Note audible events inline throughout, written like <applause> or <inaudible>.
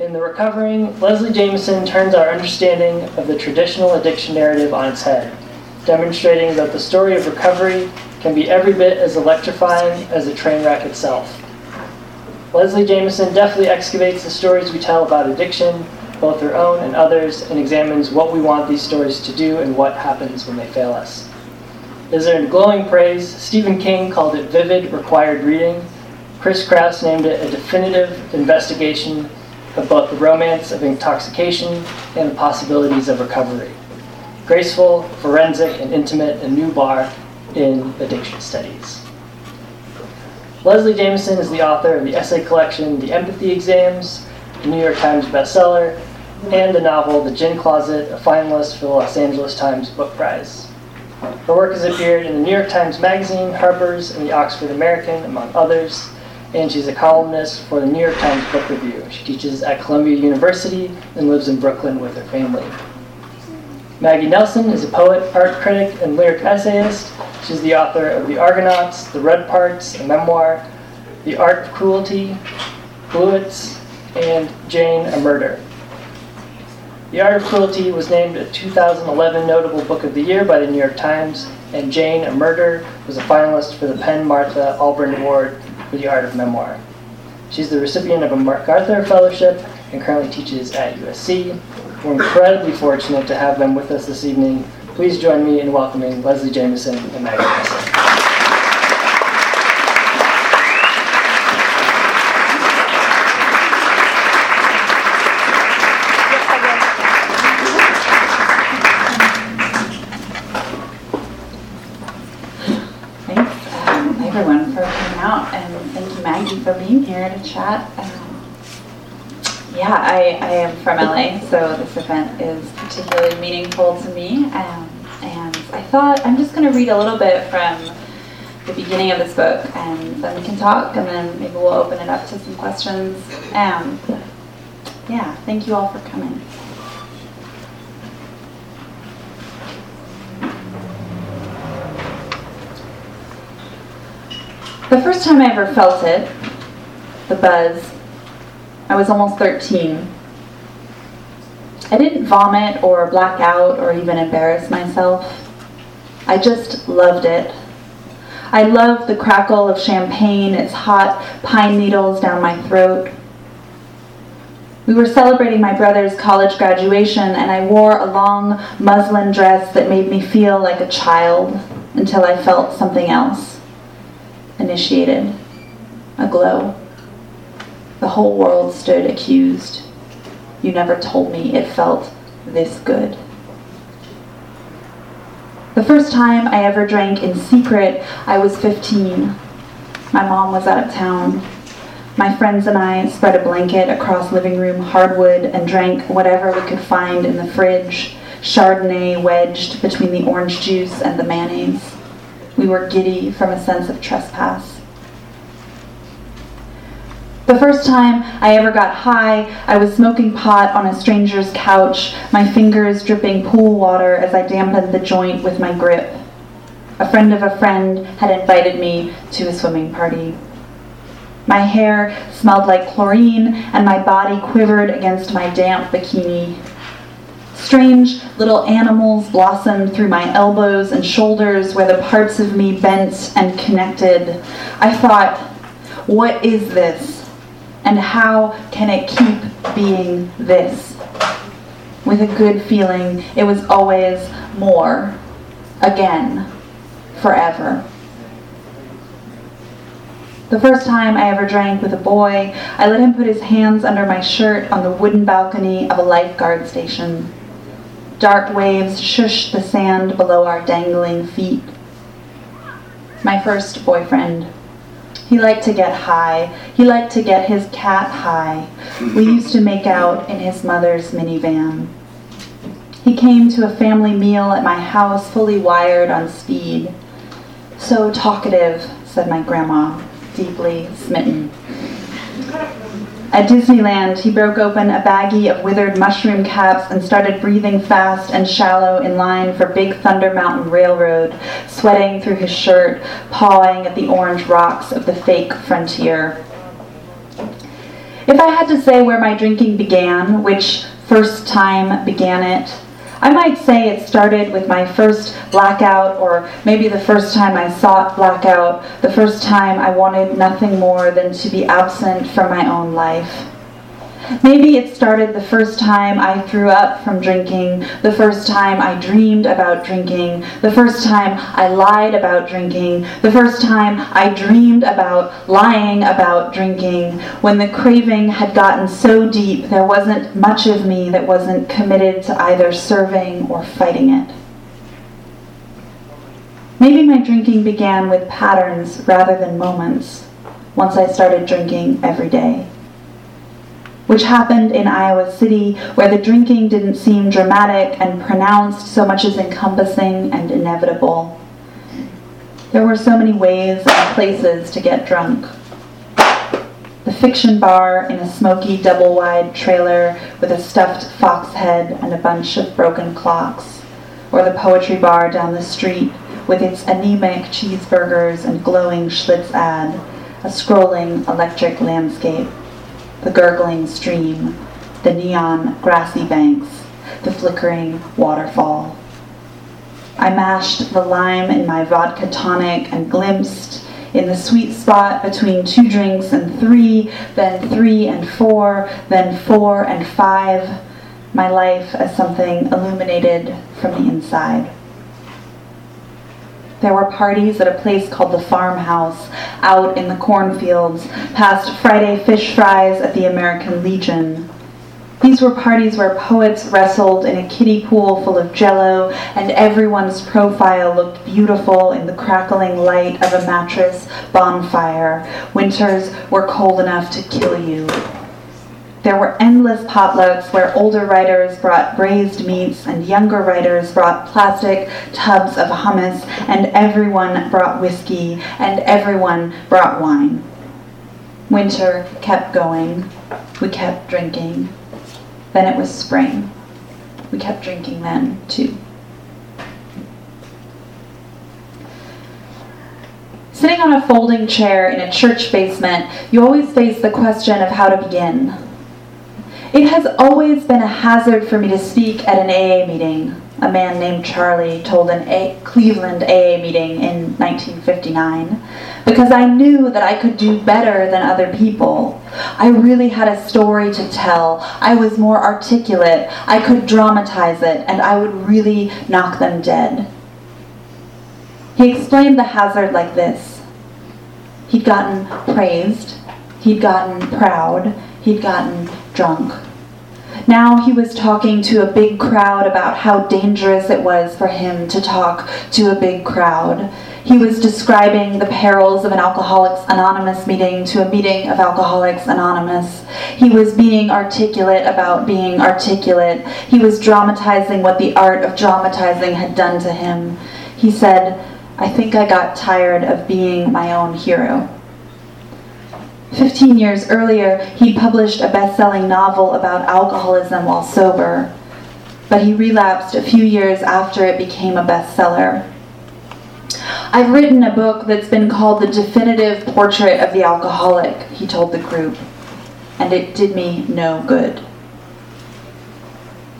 In The Recovering, Leslie Jamison turns our understanding of the traditional addiction narrative on its head, demonstrating that the story of recovery can be every bit as electrifying as the train wreck itself. Leslie Jamison deftly excavates the stories we tell about addiction, both her own and others, and examines what we want these stories to do and what happens when they fail us. Is earned glowing praise. Stephen King called it vivid, required reading. Chris Kraus named it a definitive investigation of both the romance of intoxication and the possibilities of recovery. Graceful, forensic, and intimate, a new bar in addiction studies. Leslie Jamison is the author of the essay collection The Empathy Exams, a New York Times bestseller, and the novel The Gin Closet, a finalist for the Los Angeles Times Book Prize. Her work has appeared in the New York Times Magazine, Harper's, and the Oxford American, among others and she's a columnist for the New York Times Book Review. She teaches at Columbia University and lives in Brooklyn with her family. Maggie Nelson is a poet, art critic, and lyric essayist. She's the author of The Argonauts, The Red Parts, a memoir, The Art of Cruelty, Bluets, and Jane, a Murder. The Art of Cruelty was named a 2011 Notable Book of the Year by the New York Times, and Jane, a Murder was a finalist for the PEN/Martha Albrand Award for the art of memoir. She's the recipient of a MacArthur Fellowship and currently teaches at USC. We're incredibly fortunate to have them with us this evening. Please join me in welcoming Leslie Jamison and Maggie Nelson. for being chat. Um, yeah, I, I am from LA, so this event is particularly meaningful to me. Um, and I thought I'm just going to read a little bit from the beginning of this book, and then we can talk, and then maybe we'll open it up to some questions. Um, yeah, thank you all for coming. The first time I ever felt it the buzz. I was almost 13. I didn't vomit or black out or even embarrass myself. I just loved it. I loved the crackle of champagne, its hot pine needles down my throat. We were celebrating my brother's college graduation, and I wore a long muslin dress that made me feel like a child until I felt something else. Initiated. A glow. The whole world stood accused. You never told me it felt this good. The first time I ever drank in secret, I was 15. My mom was out of town. My friends and I spread a blanket across living room hardwood and drank whatever we could find in the fridge, Chardonnay wedged between the orange juice and the mayonnaise. We were giddy from a sense of trespass. The first time I ever got high, I was smoking pot on a stranger's couch, my fingers dripping pool water as I dampened the joint with my grip. A friend of a friend had invited me to a swimming party. My hair smelled like chlorine, and my body quivered against my damp bikini. Strange little animals blossomed through my elbows and shoulders where the parts of me bent and connected. I thought, what is this? And how can it keep being this? With a good feeling, it was always more, again, forever. The first time I ever drank with a boy, I let him put his hands under my shirt on the wooden balcony of a lifeguard station. Dark waves shushed the sand below our dangling feet. My first boyfriend. He liked to get high. He liked to get his cat high. We mm-hmm. used to make out in his mother's minivan. He came to a family meal at my house fully wired on speed. So talkative, said my grandma, deeply smitten. At Disneyland, he broke open a baggie of withered mushroom caps and started breathing fast and shallow in line for Big Thunder Mountain Railroad, sweating through his shirt, pawing at the orange rocks of the fake frontier. If I had to say where my drinking began, which first time began it, I might say it started with my first blackout, or maybe the first time I sought blackout, the first time I wanted nothing more than to be absent from my own life. Maybe it started the first time I threw up from drinking, the first time I dreamed about drinking, the first time I lied about drinking, the first time I dreamed about lying about drinking, when the craving had gotten so deep there wasn't much of me that wasn't committed to either serving or fighting it. Maybe my drinking began with patterns rather than moments once I started drinking every day which happened in Iowa City, where the drinking didn't seem dramatic and pronounced so much as encompassing and inevitable. There were so many ways and places to get drunk. The fiction bar in a smoky double wide trailer with a stuffed fox head and a bunch of broken clocks, or the poetry bar down the street with its anemic cheeseburgers and glowing Schlitz ad, a scrolling electric landscape the gurgling stream, the neon grassy banks, the flickering waterfall. I mashed the lime in my vodka tonic and glimpsed in the sweet spot between two drinks and three, then three and four, then four and five, my life as something illuminated from the inside. There were parties at a place called the Farmhouse out in the cornfields, past Friday fish fries at the American Legion. These were parties where poets wrestled in a kiddie pool full of jello, and everyone's profile looked beautiful in the crackling light of a mattress bonfire. Winters were cold enough to kill you. There were endless potlucks where older writers brought braised meats and younger writers brought plastic tubs of hummus, and everyone brought whiskey and everyone brought wine. Winter kept going. We kept drinking. Then it was spring. We kept drinking then, too. Sitting on a folding chair in a church basement, you always face the question of how to begin. It has always been a hazard for me to speak at an AA meeting, a man named Charlie told an a- Cleveland AA meeting in 1959, because I knew that I could do better than other people. I really had a story to tell. I was more articulate. I could dramatize it, and I would really knock them dead. He explained the hazard like this He'd gotten praised, he'd gotten proud, he'd gotten drunk. Now he was talking to a big crowd about how dangerous it was for him to talk to a big crowd. He was describing the perils of an Alcoholics Anonymous meeting to a meeting of Alcoholics Anonymous. He was being articulate about being articulate. He was dramatizing what the art of dramatizing had done to him. He said, I think I got tired of being my own hero. Fifteen years earlier, he published a best selling novel about alcoholism while sober, but he relapsed a few years after it became a bestseller. I've written a book that's been called The Definitive Portrait of the Alcoholic, he told the group, and it did me no good.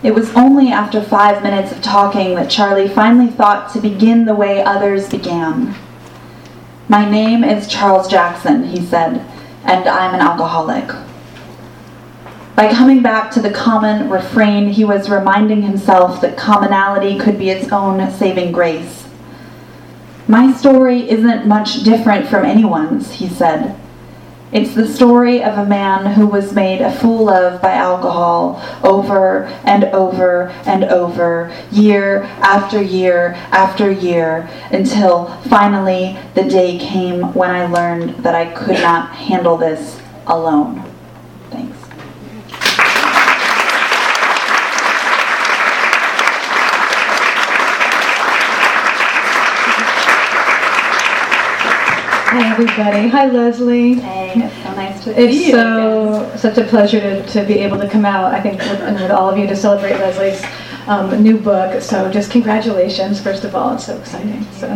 It was only after five minutes of talking that Charlie finally thought to begin the way others began. My name is Charles Jackson, he said and I'm an alcoholic. By coming back to the common refrain, he was reminding himself that commonality could be its own saving grace. My story isn't much different from anyone's, he said. It's the story of a man who was made a fool of by alcohol over and over and over, year after year after year, until finally the day came when I learned that I could not handle this alone. Thanks. Hi, everybody. Hi, Leslie. Hey it's so nice to It's see you. so such a pleasure to, to be able to come out. I think with, and with all of you to celebrate Leslie's um, new book. So just congratulations, first of all. It's so exciting. So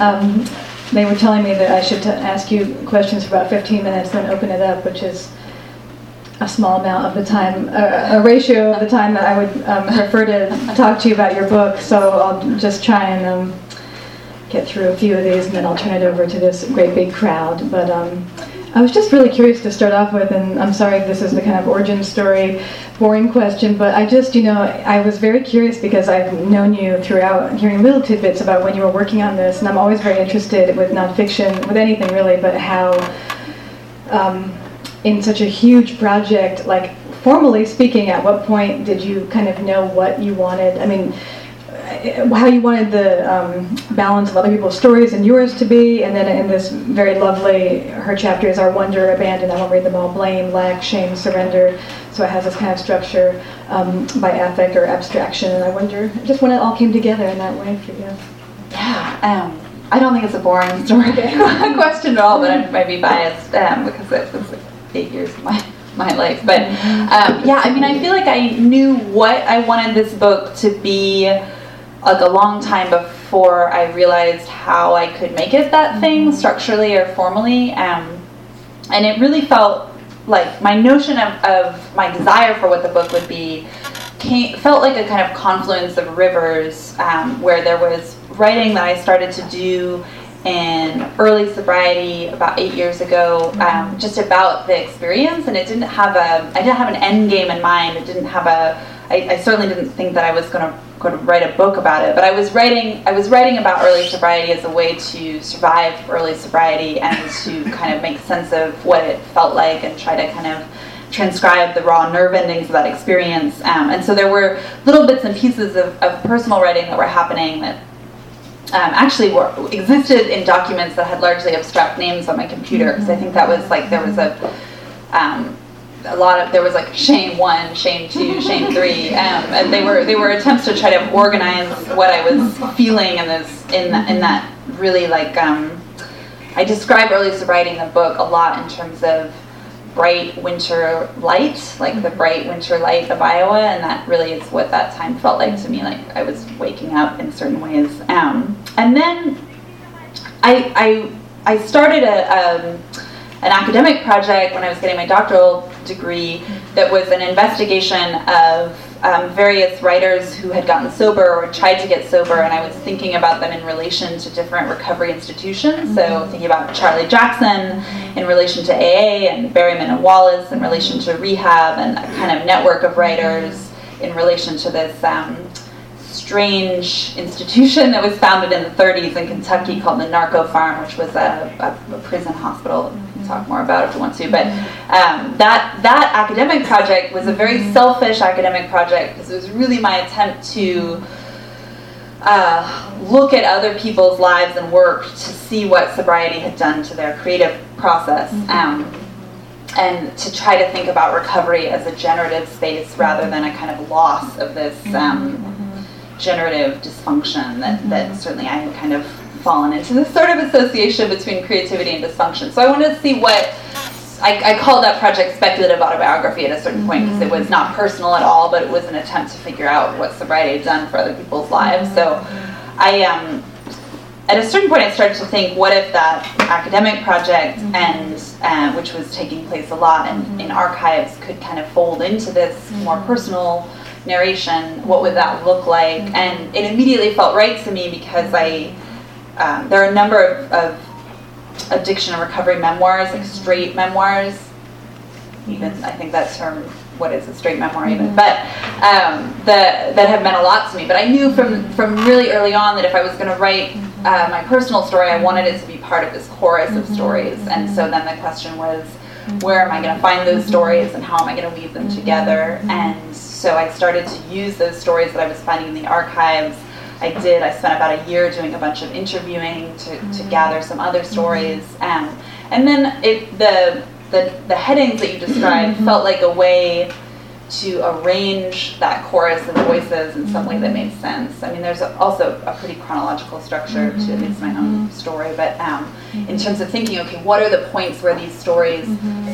um, they were telling me that I should t- ask you questions for about 15 minutes, then open it up, which is a small amount of the time, uh, a ratio of the time that I would um, prefer to talk to you about your book. So I'll just try and um, get through a few of these, and then I'll turn it over to this great big crowd. But um, I was just really curious to start off with, and I'm sorry if this is the kind of origin story, boring question, but I just, you know, I was very curious because I've known you throughout, hearing little tidbits about when you were working on this, and I'm always very interested with nonfiction, with anything really, but how um, in such a huge project, like formally speaking, at what point did you kind of know what you wanted? I mean, how you wanted the um, balance of other people's stories and yours to be, and then in this very lovely, her chapter is our wonder, abandon, I won't read them all, blame, lack, shame, surrender. So it has this kind of structure um, by affect or abstraction, and I wonder just when it all came together in that way for you. Yeah, um, I don't think it's a boring story <laughs> question at all, but I might be biased um, because it was like eight years of my, my life. But um, yeah, I mean, I feel like I knew what I wanted this book to be like a long time before I realized how I could make it that thing structurally or formally. Um, and it really felt like my notion of, of my desire for what the book would be came, felt like a kind of confluence of rivers um, where there was writing that I started to do in early sobriety about eight years ago, um, just about the experience, and it didn't have a I didn't have an end game in mind. It didn't have a I, I certainly didn't think that I was going to going to write a book about it, but I was writing I was writing about early sobriety as a way to survive early sobriety and to <laughs> kind of make sense of what it felt like and try to kind of transcribe the raw nerve endings of that experience. Um, and so there were little bits and pieces of, of personal writing that were happening that um, actually were, existed in documents that had largely abstract names on my computer because I think that was like there was a um, a lot of there was like shame one, shame two, shame three, um, and they were they were attempts to try to organize what I was feeling in this in that, in that really like um, I describe early sobriety in the book a lot in terms of bright winter light, like the bright winter light of Iowa, and that really is what that time felt like to me. Like I was waking up in certain ways. Um, and then I, I, I started a, um, an academic project when I was getting my doctoral degree that was an investigation of um, various writers who had gotten sober or tried to get sober, and I was thinking about them in relation to different recovery institutions. So, thinking about Charlie Jackson in relation to AA, and Berryman and Wallace in relation to rehab, and a kind of network of writers in relation to this um, strange institution that was founded in the 30s in Kentucky called the Narco Farm, which was a, a, a prison hospital. Talk more about if you want to. But um, that that academic project was a very selfish academic project because it was really my attempt to. Uh, look at other people's lives and work to see what sobriety had done to their creative process. Um, and to try to think about recovery as a generative space rather than a kind of loss of this um, generative dysfunction that, that certainly I had kind of fallen into this sort of association between creativity and dysfunction. So I wanted to see what I, I called that project speculative autobiography at a certain point because it was not personal at all, but it was an attempt to figure out what sobriety had done for other people's lives. So I um, at a certain point, I started to think, what if that academic project Mm-hmm. and uh, which was taking place a lot in, in archives could kind of fold into this more Mm-hmm. personal narration? What would that look like? Mm-hmm. And it immediately felt right to me because I um, there are a number of, of addiction and recovery memoirs, like straight memoirs. Even I think that term, what is a straight memoir even? But um, the, that have meant a lot to me. But I knew from from really early on that if I was going to write uh, my personal story, I wanted it to be part of this chorus of stories. And so then the question was, where am I going to find those stories, and how am I going to weave them together? And so I started to use those stories that I was finding in the archives. I did. I spent about a year doing a bunch of interviewing to, to mm-hmm. gather some other stories, um, and then it, the, the the headings that you described mm-hmm. felt like a way to arrange that chorus of voices in some way that mm-hmm. made sense. I mean, there's a, also a pretty chronological structure to at least my own story, but um, in terms of thinking, okay, what are the points where these stories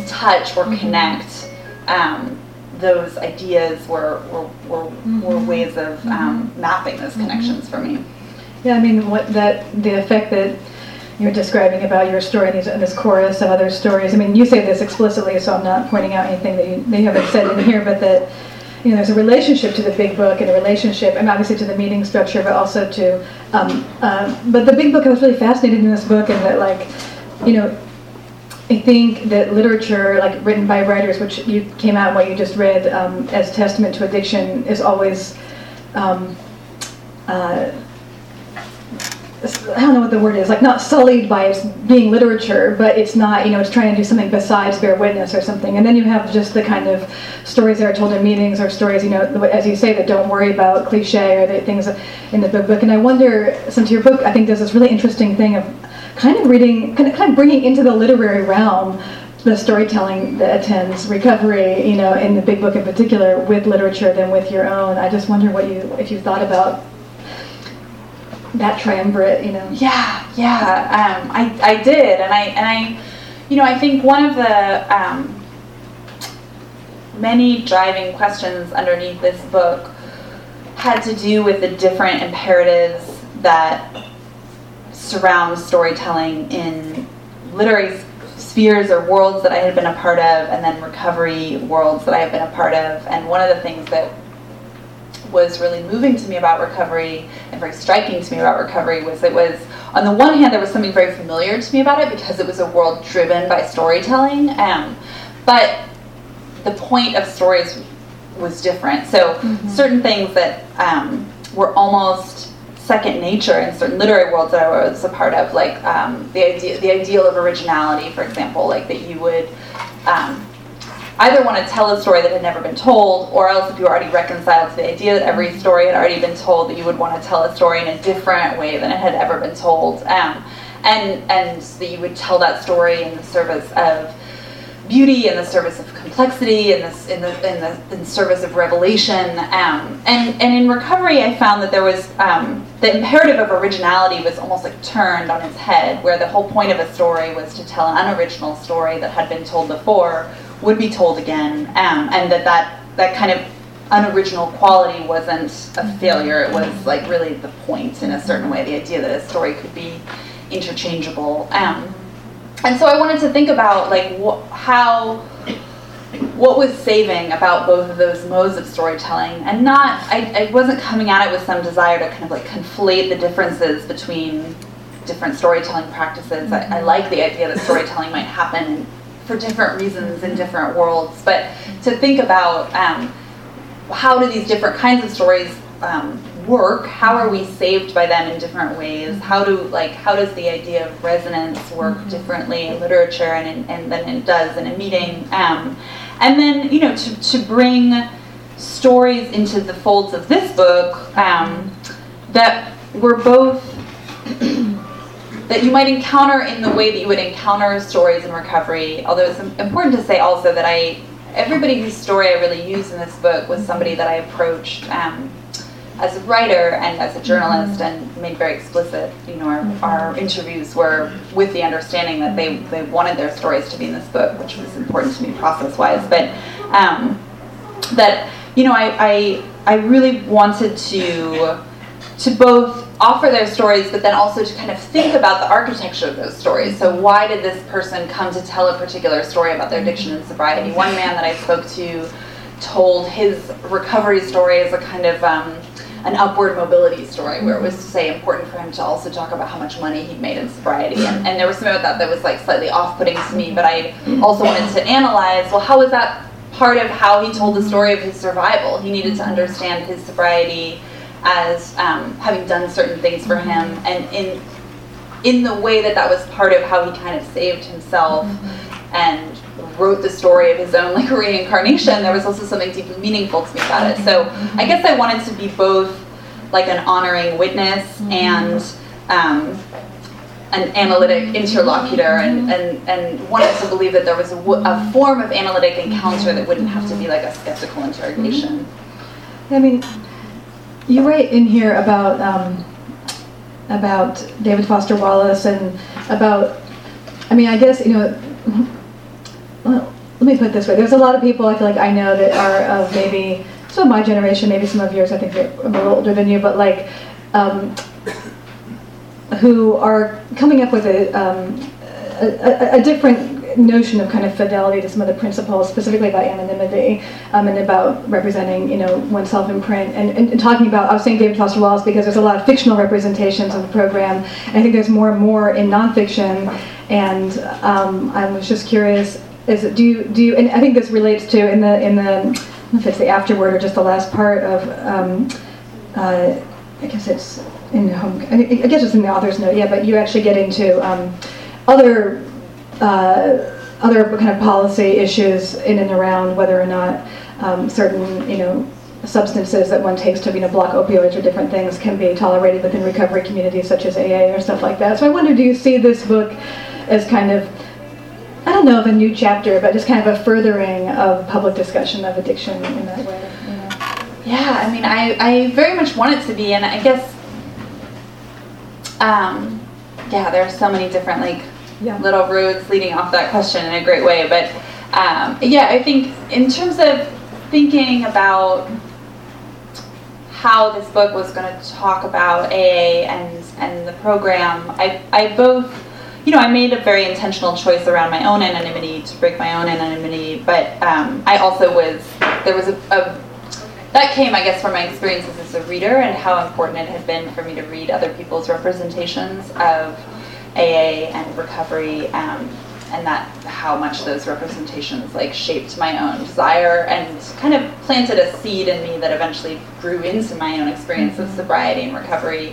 touch or connect? Um, those ideas were, were, were, were ways of um, mapping those connections for me. Yeah, I mean, what that the effect that you're describing about your story and this chorus of other stories. I mean, you say this explicitly, so I'm not pointing out anything that you, they haven't said in here, but that you know there's a relationship to the big book and a relationship, and obviously to the meeting structure, but also to. Um, uh, but the big book, I was really fascinated in this book, and that like, you know. I think that literature, like written by writers, which you came out what you just read um, as testament to addiction, is always um, uh, I don't know what the word is, like not sullied by its being literature, but it's not, you know, it's trying to do something besides bear witness or something. And then you have just the kind of stories that are told in meetings or stories, you know, as you say, that don't worry about cliche or the things in the book. And I wonder, since your book, I think, does this really interesting thing of kind of reading, kind of, kind of bringing into the literary realm the storytelling that attends recovery, you know, in the big book in particular, with literature than with your own. I just wonder what you, if you thought about that triumvirate, you know. Yeah, yeah, um, I, I did, and I and I, you know, I think one of the um, many driving questions underneath this book had to do with the different imperatives that surround storytelling in literary spheres or worlds that I had been a part of, and then recovery worlds that I have been a part of. And one of the things that was really moving to me about recovery and very striking to me about recovery was it was on the one hand there was something very familiar to me about it because it was a world driven by storytelling um, but the point of stories was different so mm-hmm. certain things that um, were almost second nature in certain literary worlds that I was a part of like um, the idea the ideal of originality for example like that you would um, either want to tell a story that had never been told, or else if you were already reconciled to the idea that every story had already been told, that you would want to tell a story in a different way than it had ever been told, um, and and that you would tell that story in the service of beauty, in the service of complexity, in the in the in the in service of revelation, um, and and in recovery, I found that there was um, the imperative of originality was almost like turned on its head, where the whole point of a story was to tell an unoriginal story that had been told before would be told again, um, and that, that that kind of unoriginal quality wasn't a failure. It was like really the point in a certain way, the idea that a story could be interchangeable. Um, and so I wanted to think about like wh- how what was saving about both of those modes of storytelling and not I, I wasn't coming at it with some desire to kind of like conflate the differences between different storytelling practices I, I like the idea that storytelling might happen for different reasons in different worlds. But to think about um, how do these different kinds of stories um, work? How are we saved by them in different ways? How do like how does the idea of resonance work mm-hmm. differently in literature and in, and than it does in a meeting? Um, and then you know to to bring stories into the folds of this book um, that were both <clears throat> that you might encounter in the way that you would encounter stories in recovery. Although it's important to say also that I, everybody whose story I really used in this book was somebody that I approached um, as a writer and as a journalist and made very explicit. You know, our, our interviews were with the understanding that they, they wanted their stories to be in this book, which was important to me process-wise. But um, that you know, I, I I really wanted to to both offer their stories, but then also to kind of think about the architecture of those stories. So, why did this person come to tell a particular story about their addiction and sobriety? One man that I spoke to told his recovery story as a kind of um, an upward mobility story, where it was to say important for him to also talk about how much money he'd made in sobriety. And, and there was something about that that was like slightly off-putting to me, but I also wanted to analyze. Well, how was that part of how he told the story of his survival? He needed to understand his sobriety as um, having done certain things for him, and in in the way that that was part of how he kind of saved himself mm-hmm. and wrote the story of his own like <laughs> reincarnation. There was also something deeply meaningful to me about it. So I guess I wanted to be both like an honoring witness mm-hmm. and um, an analytic interlocutor and, and, and wanted to believe that there was a, a form of analytic encounter that wouldn't have to be like a skeptical interrogation. I mean, you write in here about um, about David Foster Wallace and about, I mean, I guess you know. Well, let me put it this way: there's a lot of people I feel like I know that are of maybe some of my generation, maybe some of yours. I think they're a little older than you, but like. Um, who are coming up with a, um, a, a, a, different notion of kind of fidelity to some of the principles, specifically about anonymity um, and about representing, you know, oneself in print. And, and, and, talking about, I was saying David Foster Wallace because there's a lot of fictional representations of the program. I think there's more and more in nonfiction. And um, I was just curious, is do you, do you, and I think this relates to in the, in the, if it's the afterword or just the last part of, um, uh, I guess it's in the home. I guess it's in the author's note, yeah. But you actually get into um, other uh, other kind of policy issues in and around whether or not um, certain, you know, substances that one takes to you know block opioids or different things can be tolerated within recovery communities such as AA or stuff like that. So I wonder, do you see this book as kind of I don't know of a new chapter, but just kind of a furthering of public discussion of addiction in that way? You know? Yeah, I mean, I, I very much want it to be, and I guess um, yeah, there are so many different like yeah. little roads leading off that question in a great way. But um, yeah, I think in terms of thinking about how this book was going to talk about AA and and the program, I I both you know, I made a very intentional choice around my own anonymity to break my own anonymity, but um, I also was there was a, a that came, I guess, from my experiences as a reader and how important it had been for me to read other people's representations of AA and recovery, um, and that how much those representations like shaped my own desire and kind of planted a seed in me that eventually grew into my own experience of sobriety and recovery.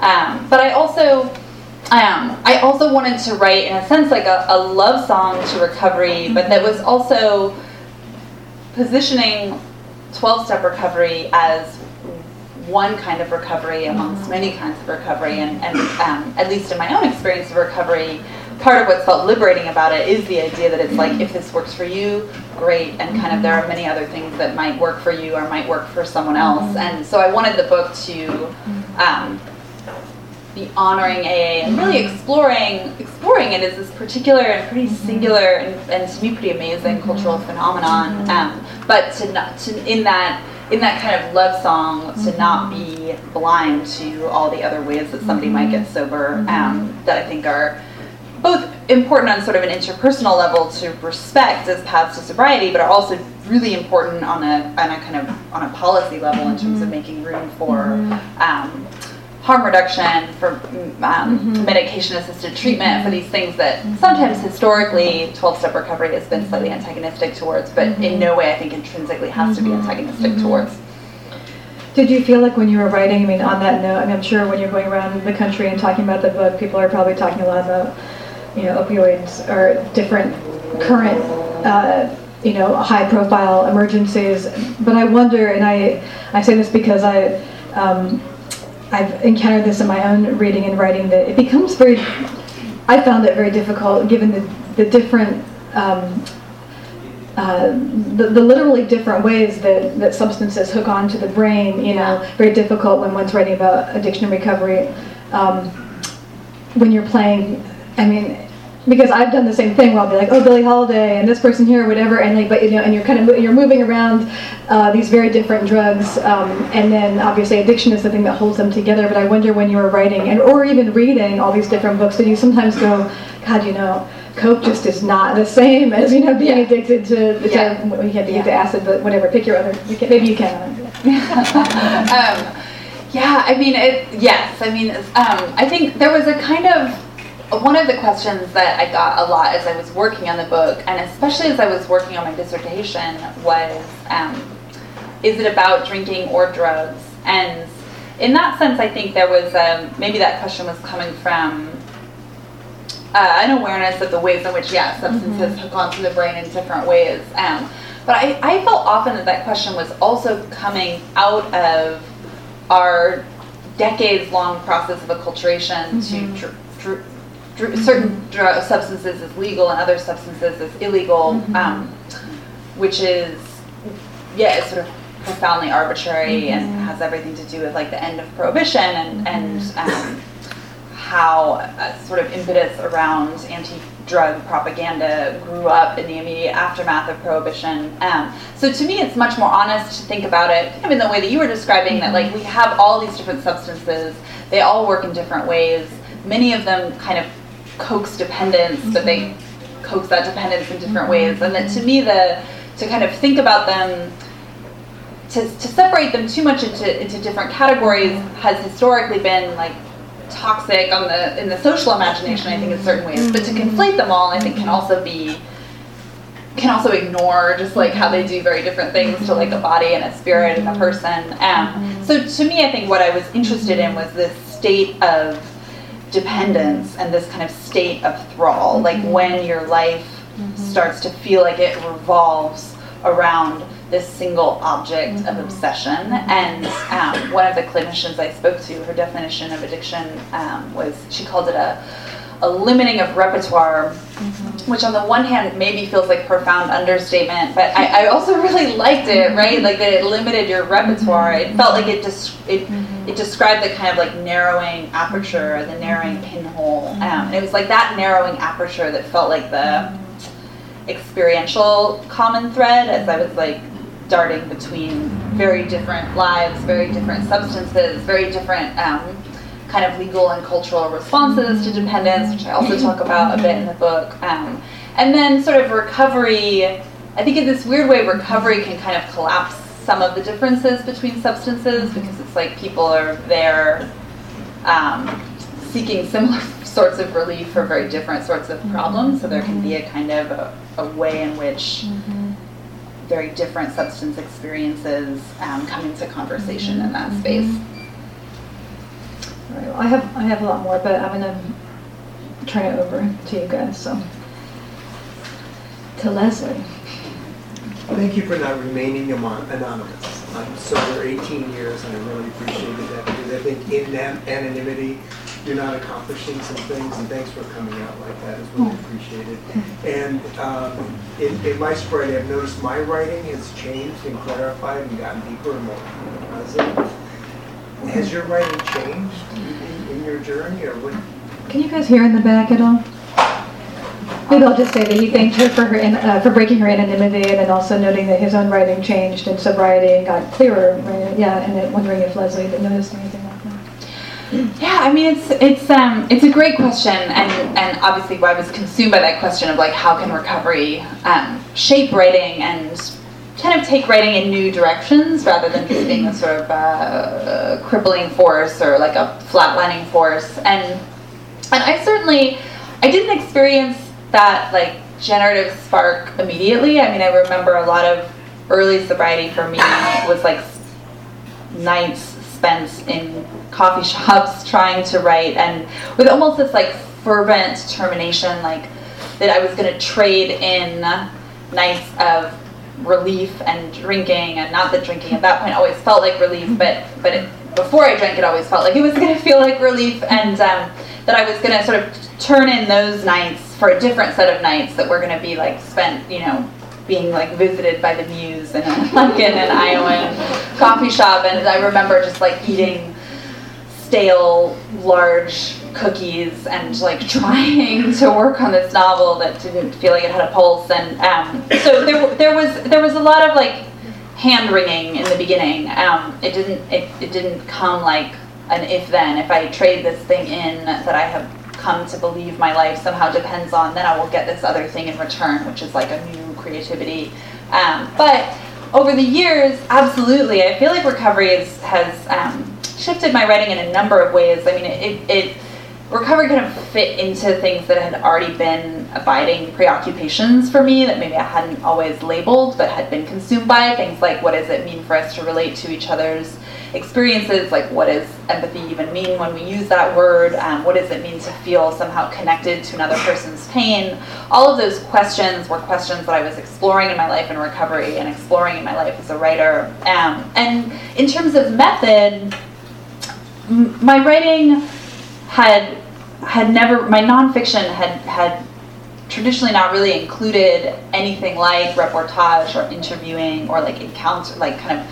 Um, but I also um, I also wanted to write, in a sense, like a, a love song to recovery, but that was also positioning 12 step recovery as one kind of recovery amongst mm-hmm. many kinds of recovery, and, and um, at least in my own experience of recovery, part of what's felt liberating about it is the idea that it's like if this works for you, great, and kind of there are many other things that might work for you or might work for someone else. Mm-hmm. And so I wanted the book to um, be honoring AA and really exploring exploring it as this particular and pretty singular and, and to me pretty amazing mm-hmm. cultural phenomenon. Mm-hmm. Um, but to not to in that in that kind of love song to mm-hmm. not be blind to all the other ways that somebody might get sober um, that I think are both important on sort of an interpersonal level to respect as paths to sobriety, but are also really important on a on a kind of on a policy level in terms of making room for um, harm reduction, for um, mm-hmm. medication assisted treatment, for these things that sometimes historically 12 step recovery has been slightly antagonistic towards, but mm-hmm. in no way I think intrinsically has to be mm-hmm. antagonistic mm-hmm. towards. Did you feel like when you were writing, I mean, on that note, I mean, I'm sure when you're going around the country and talking about the book, people are probably talking a lot about, you know, opioids or different current, uh, you know, high profile emergencies. But I wonder, and I, I say this because I, um, I've encountered this in my own reading and writing that it becomes very, I found it very difficult given the, the different, um, uh, the, the literally different ways that, that substances hook onto the brain, you know, very difficult when one's writing about addiction and recovery. Um, when you're playing, I mean, because I've done the same thing where I'll be like, oh, Billie Holiday and this person here, or whatever, and like, but you know, and you're kind of you're moving around uh, these very different drugs, um, and then obviously addiction is the thing that holds them together. But I wonder when you were writing and or even reading all these different books, did you sometimes go, God, you know, coke just is not the same as you know being yeah. addicted to, to yeah. well, you can't be yeah. to acid, but whatever, pick your other, you can, maybe you can. <laughs> um, yeah, I mean, it, yes, I mean, um, I think there was a kind of one of the questions that I got a lot as I was working on the book, and especially as I was working on my dissertation, was um, is it about drinking or drugs? And in that sense, I think there was um, maybe that question was coming from uh, an awareness of the ways in which, yeah, substances mm-hmm. hook onto the brain in different ways. Um, but I, I felt often that that question was also coming out of our decades long process of acculturation mm-hmm. to dr- certain drug substances as legal and other substances as illegal, Mhm. um, which is yeah, it's sort of profoundly arbitrary and Mhm. has everything to do with like the end of prohibition and and um, how a sort of impetus around anti-drug propaganda grew up in the immediate aftermath of prohibition. Um, so to me, it's much more honest to think about it, kind of in the way that you were describing that like we have all these different substances, they all work in different ways. Many of them kind of coax dependence, but they coax that dependence in different ways. And that to me, the to kind of think about them to, to separate them too much into, into different categories has historically been like toxic on the in the social imagination I think in certain ways. But to conflate them all I think can also be can also ignore just like how they do very different things to like a body and a spirit and a person. Um, so to me I think what I was interested in was this state of dependence and this kind of state of thrall. Like when your life starts to feel like it revolves around this single object of obsession. And um, one of the clinicians I spoke to, her definition of addiction um, was she called it a, a limiting of repertoire, mm-hmm. which on the one hand maybe feels like profound understatement, but I, I also <laughs> really liked it, right? Mm-hmm. Like that it limited your repertoire. It felt like it just it, mm-hmm. it described the kind of like narrowing aperture, the narrowing pinhole, um, and it was like that narrowing aperture that felt like the experiential common thread as I was like darting between very different lives, very different substances, very different um, kind of legal and cultural responses to dependence, which I also <laughs> talk about a bit in the book. Um, and then sort of recovery, I think in this weird way, recovery can kind of collapse some of the differences between substances because it's like people are there um, seeking similar <laughs> sorts of relief for very different sorts of problems. So there can be a kind of a, a way in which very different substance experiences um, come into conversation in that space. All right, well, I have, I have a lot more, but I'm gonna turn it over to you guys, so. To Leslie. Thank you for not remaining anonymous. I'm sober 18 years, and I really appreciated that, because I think in that anonymity, you're not accomplishing some things, and thanks for coming out like that, it's really appreciated. And um, in in my sobriety, I've noticed my writing has changed and clarified and gotten deeper and more present. Has your writing changed in- in your journey, or what? Can you guys hear in the back at all? Maybe I'll just say that he thanked her for her, an- uh, for breaking her anonymity and then also noting that his own writing changed in sobriety and got clearer, right? Yeah, and then wondering if Leslie had noticed anything like that. Yeah, I mean it's it's um it's a great question, and and obviously I was consumed by that question of like how can recovery um, shape writing and kind of take writing in new directions rather than just being a sort of uh, crippling force or like a flatlining force. And and I certainly I didn't experience that like generative spark immediately. I mean, I remember a lot of early sobriety for me was like nights spent in coffee <laughs> shops trying to write and with almost this like fervent determination like that I was going to trade in nights of relief and drinking and not that drinking at that point always felt like relief but but it, before I drank it always felt like it was going to feel like relief and um, that I was going to sort of turn in those nights for a different set of nights that were going to be like spent you know being like visited by the muse in a, <laughs> like in an Iowan coffee shop, and I remember just like eating stale, large cookies and like <laughs> trying to work on this novel that didn't feel like it had a pulse. And um, so there, there was there was a lot of like hand wringing in the beginning. Um, it didn't it, it didn't come like an if then. If I trade this thing in that I have come to believe my life somehow depends on, then I will get this other thing in return, which is like a new creativity. Um, but over the years, absolutely, I feel like recovery is, has um, shifted my writing in a number of ways. I mean, it, it recovery kind of fit into things that had already been abiding preoccupations for me that maybe I hadn't always labeled but had been consumed by. Things like what does it mean for us to relate to each other's experiences? Like what does empathy even mean when we use that word? Um, what does it mean to feel somehow connected to another person's pain? All of those questions were questions that I was exploring in my life in recovery and exploring in my life as a writer. Um, and in terms of method, m- my writing had had never my nonfiction had had traditionally not really included anything like reportage or interviewing or like encounter like kind of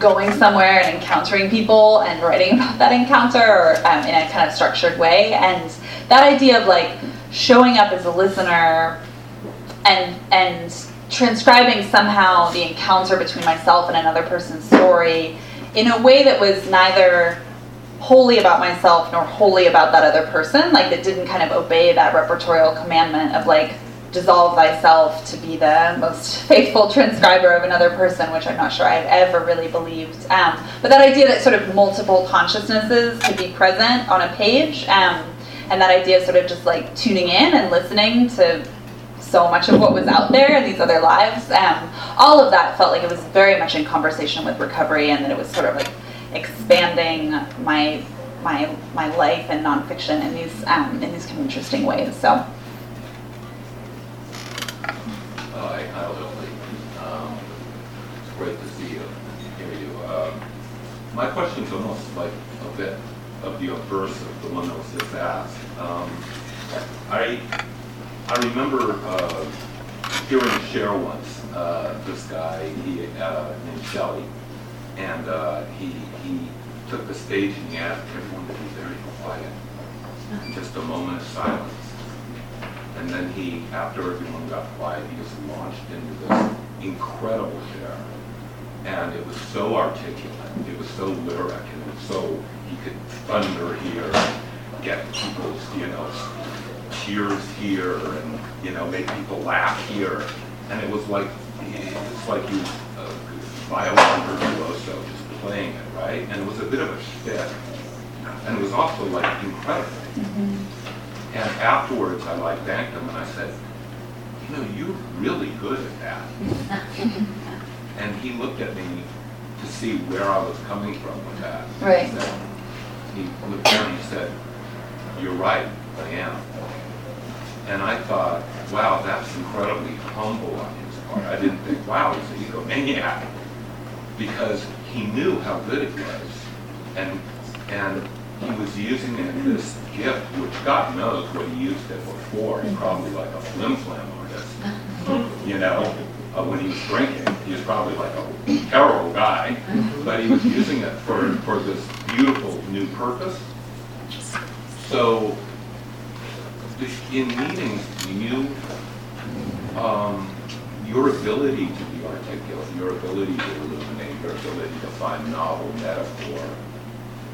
going somewhere and encountering people and writing <laughs> about that encounter or um, in a kind of structured way. And that idea of like showing up as a listener and and transcribing somehow the encounter between myself and another person's story in a way that was neither wholly about myself nor wholly about that other person like that didn't kind of obey that repertorial commandment of like dissolve thyself to be the most <laughs> faithful transcriber of another person which i'm not sure i've ever really believed um, but that idea that sort of multiple consciousnesses could be present on a page um, and that idea of sort of just like tuning in and listening to so much of what was out there in these other lives um, all of that felt like it was very much in conversation with recovery and that it was sort of like expanding my my my life and nonfiction in these um, in these kind of interesting ways. So. Hi, Kyle. Um, it's great to see you, hear you. Um, my question's almost like a bit of the reverse of the one that was just asked. Um, I I remember uh, hearing share once uh, this guy he uh, named Shelley, and uh, he he took the stage and he asked everyone to be very quiet, just a moment of silence. And then he, after everyone got quiet, he just launched into this incredible share. And it was so articulate, it was so lyric, and it was so, he could thunder here, get people's, you know, cheers here, and, you know, make people laugh here. And it was like, it's like he was a violin virtuoso, just playing it, right? And it was a bit of a shtick. And it was also like incredible. Mm-hmm. And afterwards, I like thanked him and I said, you know, you're really good at that. <laughs> and he looked at me to see where I was coming from with that. Right. He, said, he looked down and he said, you're right, I am. And I thought, wow, that's incredibly humble on his part. I didn't think, wow, he's an egomaniac. Because he knew how good it was, and and he was using it in this gift, which God knows what he used it for. Probably like a flim flam artist, you know. Uh, when he was drinking, he was probably like a terrible guy, but he was using it for for this beautiful new purpose. So, in meetings, you um, your ability to be articulate, your ability to illuminate, your ability to find novel metaphor,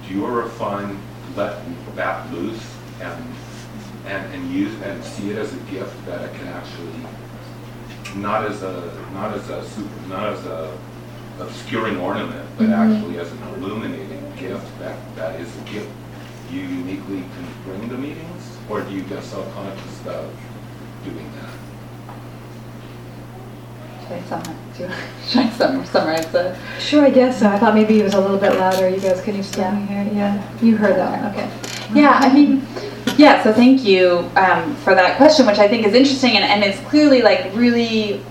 do you ever find let that loose and and, and use and see it as a gift that it can actually not as a not as a super not as a obscuring ornament, but mm-hmm. actually as an illuminating gift that that is a gift you uniquely can bring to meetings, or do you get self-conscious of doing that? Should I summarize the? Sure, I guess so. I thought maybe it was a little bit louder. You guys, can you still yeah. hear? Yeah, you heard that. Okay. Yeah, I mean, yeah. So thank you um, for that question, which I think is interesting and, and it's clearly like really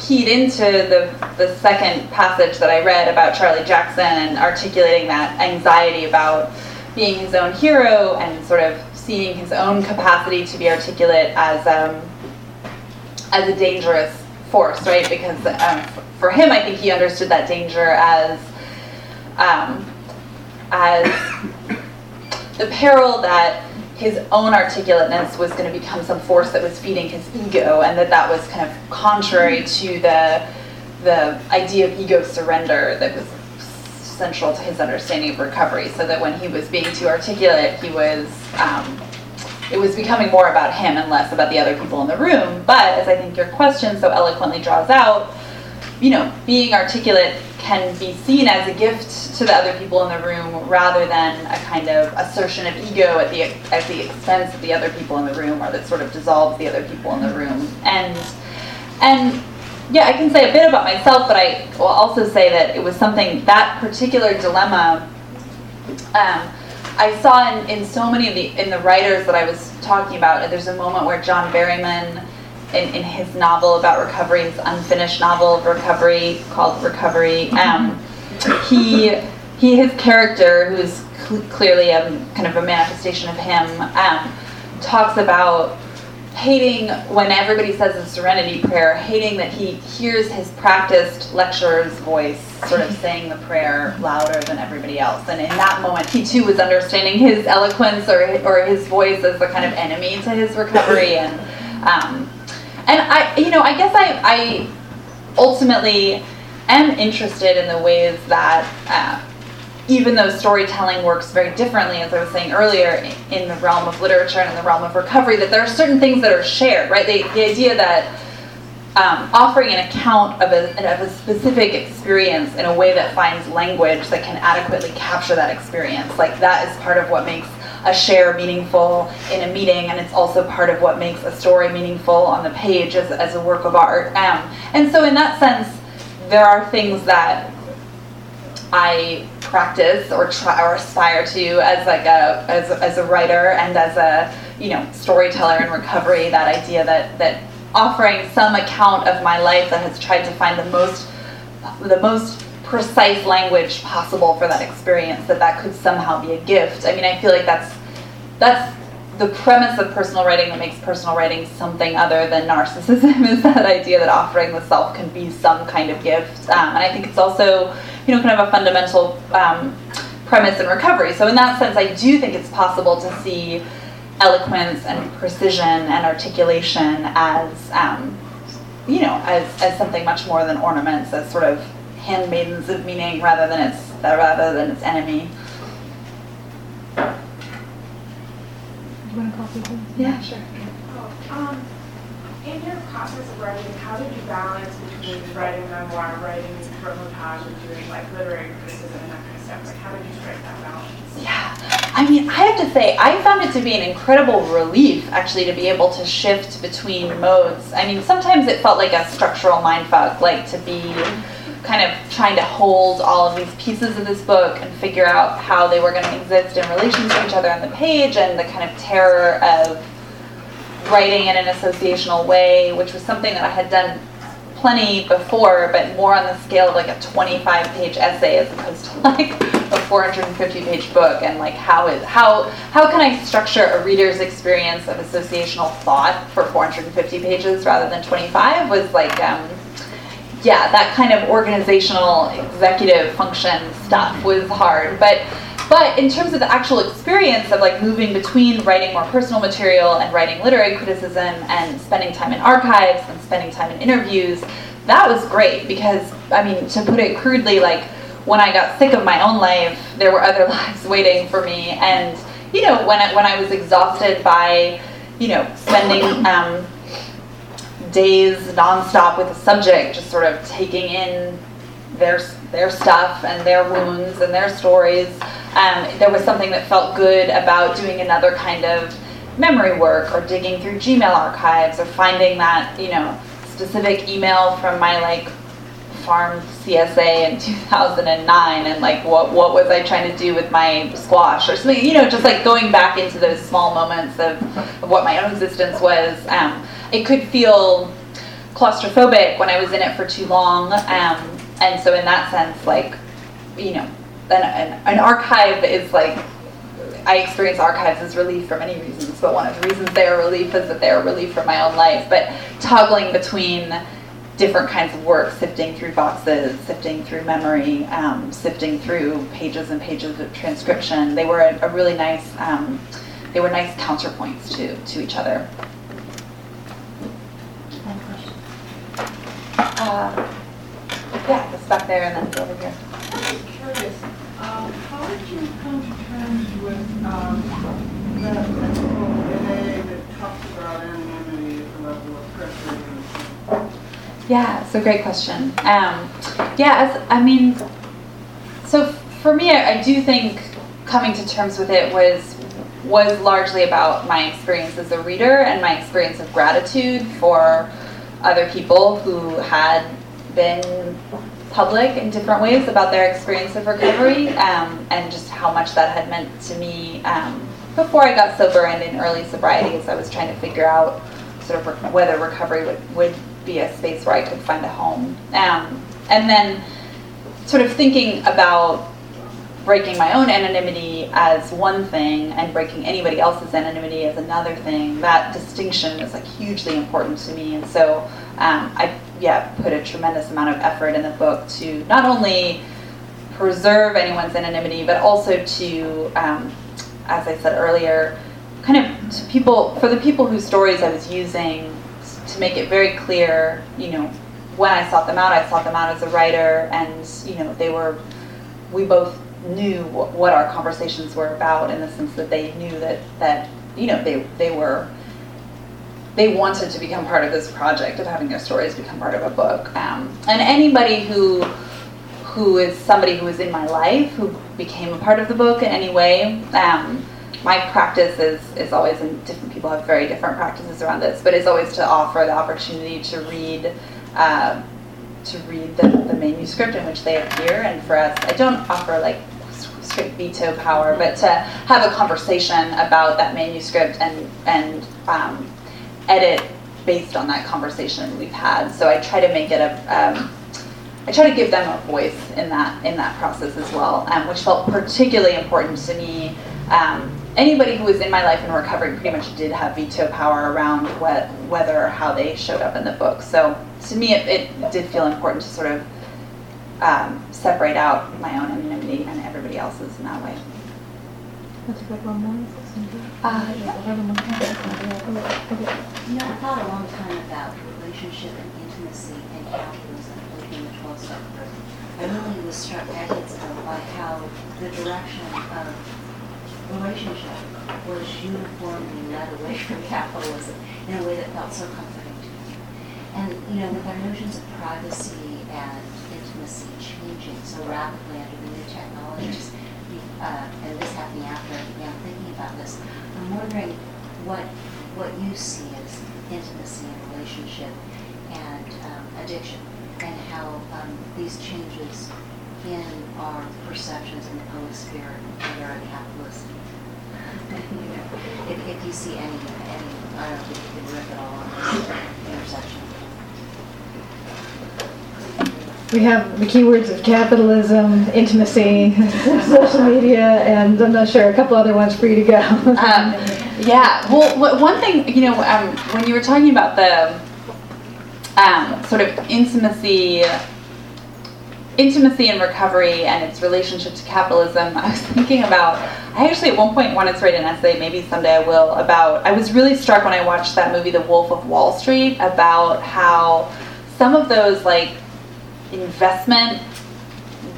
keyed into the the second passage that I read about Charlie Jackson and articulating that anxiety about being his own hero and sort of seeing his own capacity to be articulate as um, as a dangerous force, right? Because um, for him, I think he understood that danger as um, as the peril that his own articulateness was going to become some force that was feeding his ego, and that that was kind of contrary to the the idea of ego surrender that was central to his understanding of recovery. So that when he was being too articulate, he was um, it was becoming more about him and less about the other people in the room. But as I think your question so eloquently draws out, you know, being articulate can be seen as a gift to the other people in the room rather than a kind of assertion of ego at the at the expense of the other people in the room or that sort of dissolves the other people in the room. And and yeah, I can say a bit about myself, but I will also say that it was something that particular dilemma um, I saw in, in so many of the in the writers that I was talking about. There's a moment where John Berryman, in, in his novel about recovery, his unfinished novel of recovery called Recovery, he he his character, who's cl- clearly a kind of a manifestation of him, talks about hating when everybody says the serenity prayer, hating that he hears his practiced lecturer's voice sort of <laughs> saying the prayer louder than everybody else. And in that moment, he too was understanding his eloquence or, or his voice as the kind of enemy to his recovery. <laughs> And, um, and I, you know, I guess I, I ultimately am interested in the ways that uh, even though storytelling works very differently, as I was saying earlier, in the realm of literature and in the realm of recovery, that there are certain things that are shared, right? The, the idea that um, offering an account of a, of a specific experience in a way that finds language that can adequately capture that experience, like that is part of what makes a share meaningful in a meeting, and it's also part of what makes a story meaningful on the page as, as a work of art. Um, and so, in that sense, there are things that I practice or try or aspire to as like a as, as a writer and as a you know storyteller in recovery. That idea that that offering some account of my life that has tried to find the most the most precise language possible for that experience that that could somehow be a gift i mean i feel like that's that's the premise of personal writing that makes personal writing something other than narcissism <laughs> is that idea that offering the self can be some kind of gift um, and i think it's also you know, kind of a fundamental um, premise in recovery. So in that sense, I do think it's possible to see eloquence and precision and articulation as, um, you know, as, as something much more than ornaments, as sort of handmaidens of meaning rather than its rather than its enemy. Do you want to call people? Yeah, sure. Oh, um, in your process of writing, how did you balance between writing memoir, writing reportage, and doing like literary criticism and that kind of stuff? Like, how did you strike that balance? Yeah, I mean, I have to say, I found it to be an incredible relief actually to be able to shift between modes. I mean, sometimes it felt like a structural mindfuck, like to be kind of trying to hold all of these pieces of this book and figure out how they were going to exist in relation to each other on the page and the kind of terror of writing in an associational way, which was something that I had done plenty before, but more on the scale of like a 25 page essay as opposed to <laughs> like a 450 page book and like how is how how can I structure a reader's experience of associational thought for 450 pages rather than 25 was like um, yeah that kind of organizational executive function stuff was hard. But but in terms of the actual experience of like moving between writing more personal material and writing literary criticism and spending time in archives and spending time in interviews, that was great because I mean to put it crudely, like when I got sick of my own life, there were other <laughs> lives waiting for me. And you know, when I, when I was exhausted by, you know, spending um, days nonstop with a subject, just sort of taking in their their stuff and their wounds and their stories. Um, there was something that felt good about doing another kind of memory work or digging through Gmail archives or finding that you know specific email from my like farm CSA in <laughs> 2009 and like what what was I trying to do with my squash or something you know just like going back into those small moments of, of what my own existence was um, it could feel claustrophobic when I was in it for too long um, and so in that sense like you know an, an, an archive is like I experience archives as relief for many reasons, but one of the reasons they are relief is that they are relief for my own life. But toggling between different kinds of work, sifting through boxes, sifting through memory, um, sifting through pages and pages of transcription, they were a, a really nice, um, they were nice counterpoints to, to each other. Uh, yeah, just back there and then over here. I'm curious, um, how did you come to terms with um, that quote in A that talks about anonymity at the level of pressure? Yeah, it's a great question. Um, yeah, as, I mean, so for me, I, I do think coming to terms with it was was largely about my experience as a reader and my experience of gratitude for other people who had been public in different ways about their experience of recovery um, and just how much that had meant to me um, before I got sober and in early sobriety as I was trying to figure out sort of whether recovery would, would be a space where I could find a home. Um, and then sort of thinking about breaking my own anonymity as one thing and breaking anybody else's anonymity as another thing. That distinction is like hugely important to me, and so um, I yeah put a tremendous amount of effort in the book to not only preserve anyone's anonymity, but also to, um, as I said earlier, kind of to people for the people whose stories I was using to make it very clear, you know, when I sought them out, I sought them out as a writer, and you know, they were, we both knew what our conversations were about in the sense that they knew that that you know they they were they wanted to become part of this project of having their stories become part of a book. Um, and anybody who who is somebody who is in my life who became a part of the book in any way. Um, my practice is, is always, and different people have very different practices around this, but it's always to offer the opportunity to read uh, to read the, the manuscript in which they appear. And for us, I don't offer like strict veto power, but to have a conversation about that manuscript and and um, edit based on that conversation we've had. So I try to make it a um, I try to give them a voice in that in that process as well, um, which felt particularly important to me. Um, anybody who was in my life in recovery pretty much did have veto power around what, whether or how they showed up in the book. So to me, it, it did feel important to sort of um, separate out my own anonymity and everybody else's in that way. That's a good one. Yeah. You know, I thought a long time about relationship and intimacy and capitalism in the 12th century. I really was struck decades ago by how the direction of relationship was uniformly led away <laughs> from capitalism in a way that felt so comforting to me. And, you know, with our notions of privacy and intimacy changing so rapidly under the new technologies, uh, and this happening after I began thinking about this, I'm wondering what what you see as intimacy and relationship and um, addiction, and how um, these changes in our perceptions in the public sphere, whether are capitalist. <laughs> if, if you see any, any, I don't know if you can rip it all on this intersection. We have the keywords of capitalism, intimacy, social media, and I'm not sure, a couple other ones for you to go. Um, yeah. Well, one thing you know, um, when you were talking about the um, sort of intimacy, intimacy and recovery and its relationship to capitalism, I was thinking about. I actually at one point wanted to write an essay, maybe someday I will, about. I was really struck when I watched that movie, The Wolf of Wall Street, about how some of those like investment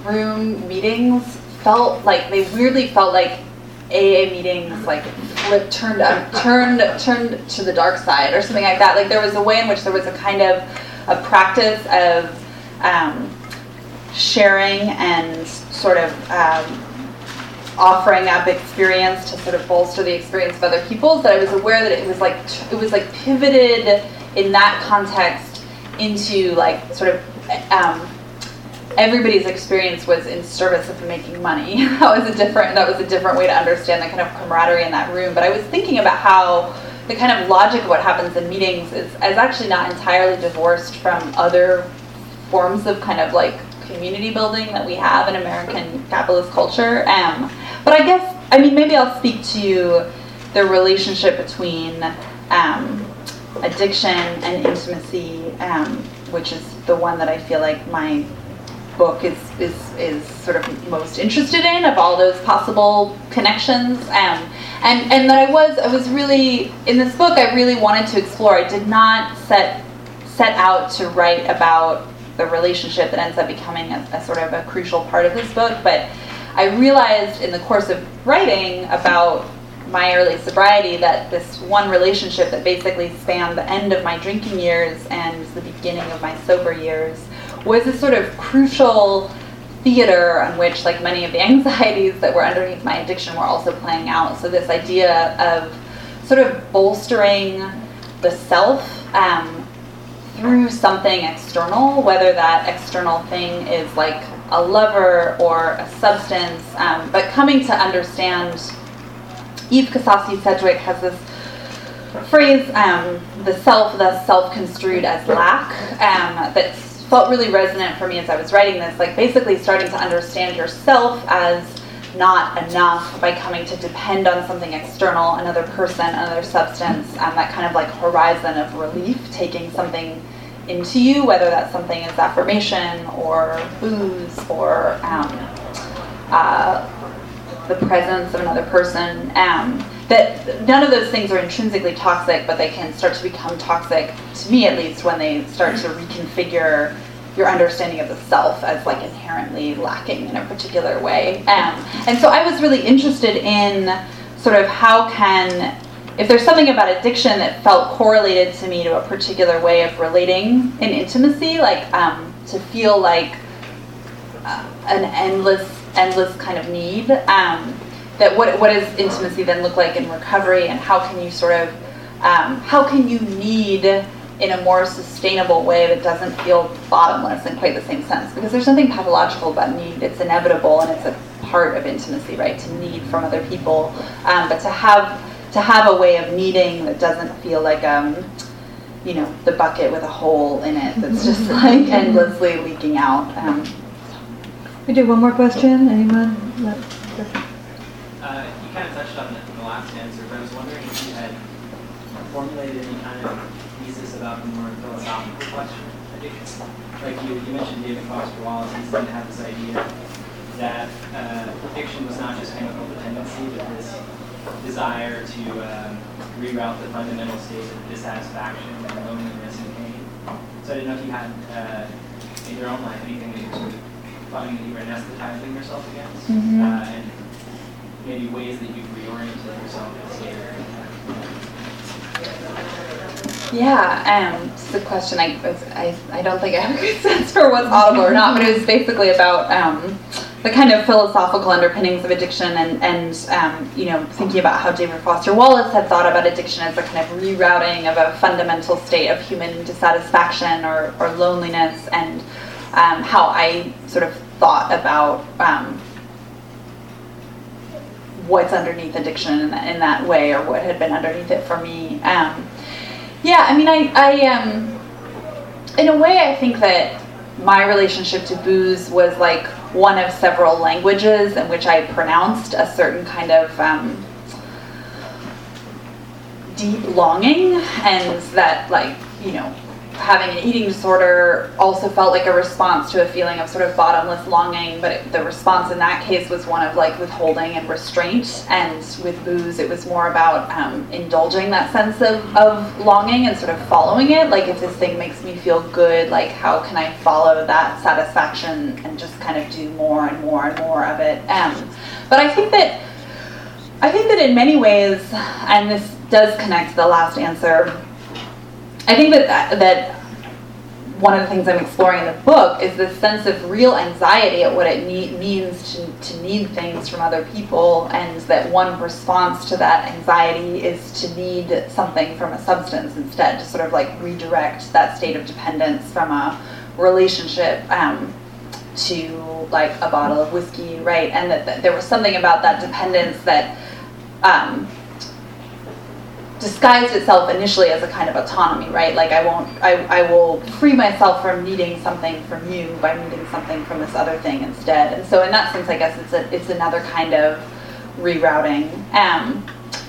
room meetings felt like they weirdly felt like AA meetings like flipped, turned up, turned turned to the dark side or something like that. Like there was a way in which there was a kind of a practice of um, sharing and sort of um, offering up experience to sort of bolster the experience of other people. That I was aware that it was like it was like pivoted in that context into like sort of um, everybody's experience was in service of making money. <laughs> that was a different that was a different way to understand the kind of camaraderie in that room. But I was thinking about how the kind of logic of what happens in meetings is, is actually not entirely divorced from other forms of kind of like community building that we have in American capitalist culture. Um, but I guess I mean maybe I'll speak to the relationship between um, addiction and intimacy, um, which is the one that I feel like my book is, is, is sort of most interested in of all those possible connections. Um, and, and that I was, I was really, in this book, I really wanted to explore. I did not set, set out to write about the relationship that ends up becoming a, a sort of a crucial part of this book, but I realized in the course of writing about my early sobriety that this one relationship that basically spanned the end of my drinking years and the beginning of my sober years was a sort of crucial theater on which like many of the <laughs> anxieties that were underneath my addiction were also playing out. So this idea of sort of bolstering the self um, through something external whether that external thing is like a lover or a substance um, but coming to understand eve kosofsky sedgwick has this phrase um, the self thus self-construed as lack um, that's felt really resonant for me as I was writing this, like basically starting to understand yourself as not enough by coming to depend on something external, another person, another substance, um, that kind of like horizon of relief, taking something into you, whether that's something as affirmation or booze or um, uh, the presence of another person. Um, that none of those things are intrinsically toxic, but they can start to become toxic, to me at least, when they start to reconfigure your understanding of the self as like inherently lacking in a particular way. Um, and so I was really interested in sort of how can, if there's something about addiction that felt correlated to me to a particular way of relating in intimacy, like um, to feel like uh, an endless, endless kind of need. Um, that what what does intimacy then look like in recovery, and how can you sort of um, how can you need in a more sustainable way that doesn't feel bottomless in quite the same sense? Because there's nothing pathological about need; it's inevitable and it's a part of intimacy, right? To need from other people, um, but to have to have a way of needing that doesn't feel like um, you know the bucket with a hole in it that's just <laughs> like endlessly leaking out. Um, We do one more question. Anyone? Uh, you kind of touched on it in the last answer, but I was wondering if you had formulated any kind of thesis about the more philosophical question. Like you, you mentioned David Foster Wallace, he seemed to have this idea that uh, addiction was not just chemical dependency, but this desire to um, reroute the fundamental state of dissatisfaction and loneliness and pain. So I didn't know if you had, uh, in your own life, anything that you sort of finding that you were anesthetizing yourself against, Mhm. uh, and maybe ways that you've reoriented yourself in this area. Yeah, um, it's a question. I, was, I, I don't think I have a good <laughs> sense for what's audible or not, but it was basically about um, the kind of philosophical underpinnings of addiction and, and um, you know, thinking about how David Foster Wallace had thought about addiction as a kind of rerouting of a fundamental state of human dissatisfaction or, or loneliness, and um, how I sort of thought about um, what's underneath addiction in that, in that way or what had been underneath it for me. Um, yeah, I mean, I, I um, in a way, I think that my relationship to booze was like one of several languages in which I pronounced a certain kind of um, deep longing, and that, like, you know, having an eating disorder also felt like a response to a feeling of sort of bottomless longing, but it, the response in that case was one of like withholding and restraint. And with booze, it was more about um, indulging that sense of, of longing and sort of following it. Like, if this thing makes me feel good, like, how can I follow that satisfaction and just kind of do more and more and more of it? Um, but I think that. I think that in many ways, and this does connect to the last answer, I think that, that that one of the things I'm exploring in the book is this sense of real anxiety at what it need, means to, to need things from other people, and that one response to that anxiety is to need something from a substance instead, to sort of like redirect that state of dependence from a relationship um, to like a bottle of whiskey, right? And that, that there was something about that dependence that. Um, disguised itself initially as a kind of autonomy, right? Like I won't, I, I will free myself from needing something from you by needing something from this other thing instead. And so in that sense, I guess it's a, it's another kind of rerouting. Um,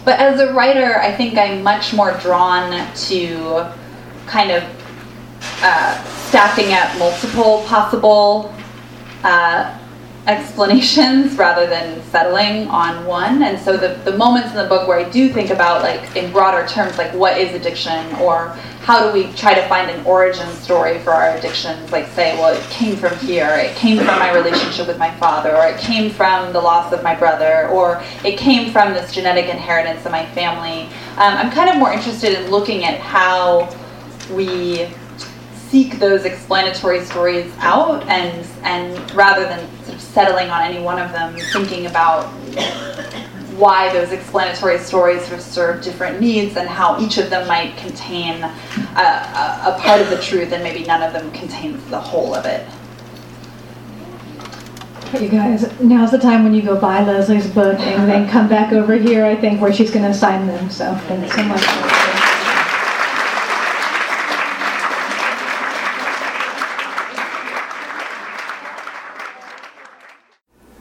but as a writer, I think I'm much more drawn to kind of uh, stacking up multiple possible uh, explanations <laughs> rather than settling on one. And so the, the moments in the book where I do think about like in broader terms, like what is addiction or how do we try to find an origin story for our addictions? Like say, well, it came from here, it came from my relationship with my father, or it came from the loss of my brother, or it came from this genetic inheritance in my family. Um, I'm kind of more interested in looking at how we seek those explanatory stories out and and rather than settling on any one of them, thinking about why those explanatory stories serve different needs and how each of them might contain a, a, a part of the truth and maybe none of them contains the whole of it. You guys, now's the time when you go buy Leslie's book and then come back over here, I think, where she's going to sign them. So thanks so much.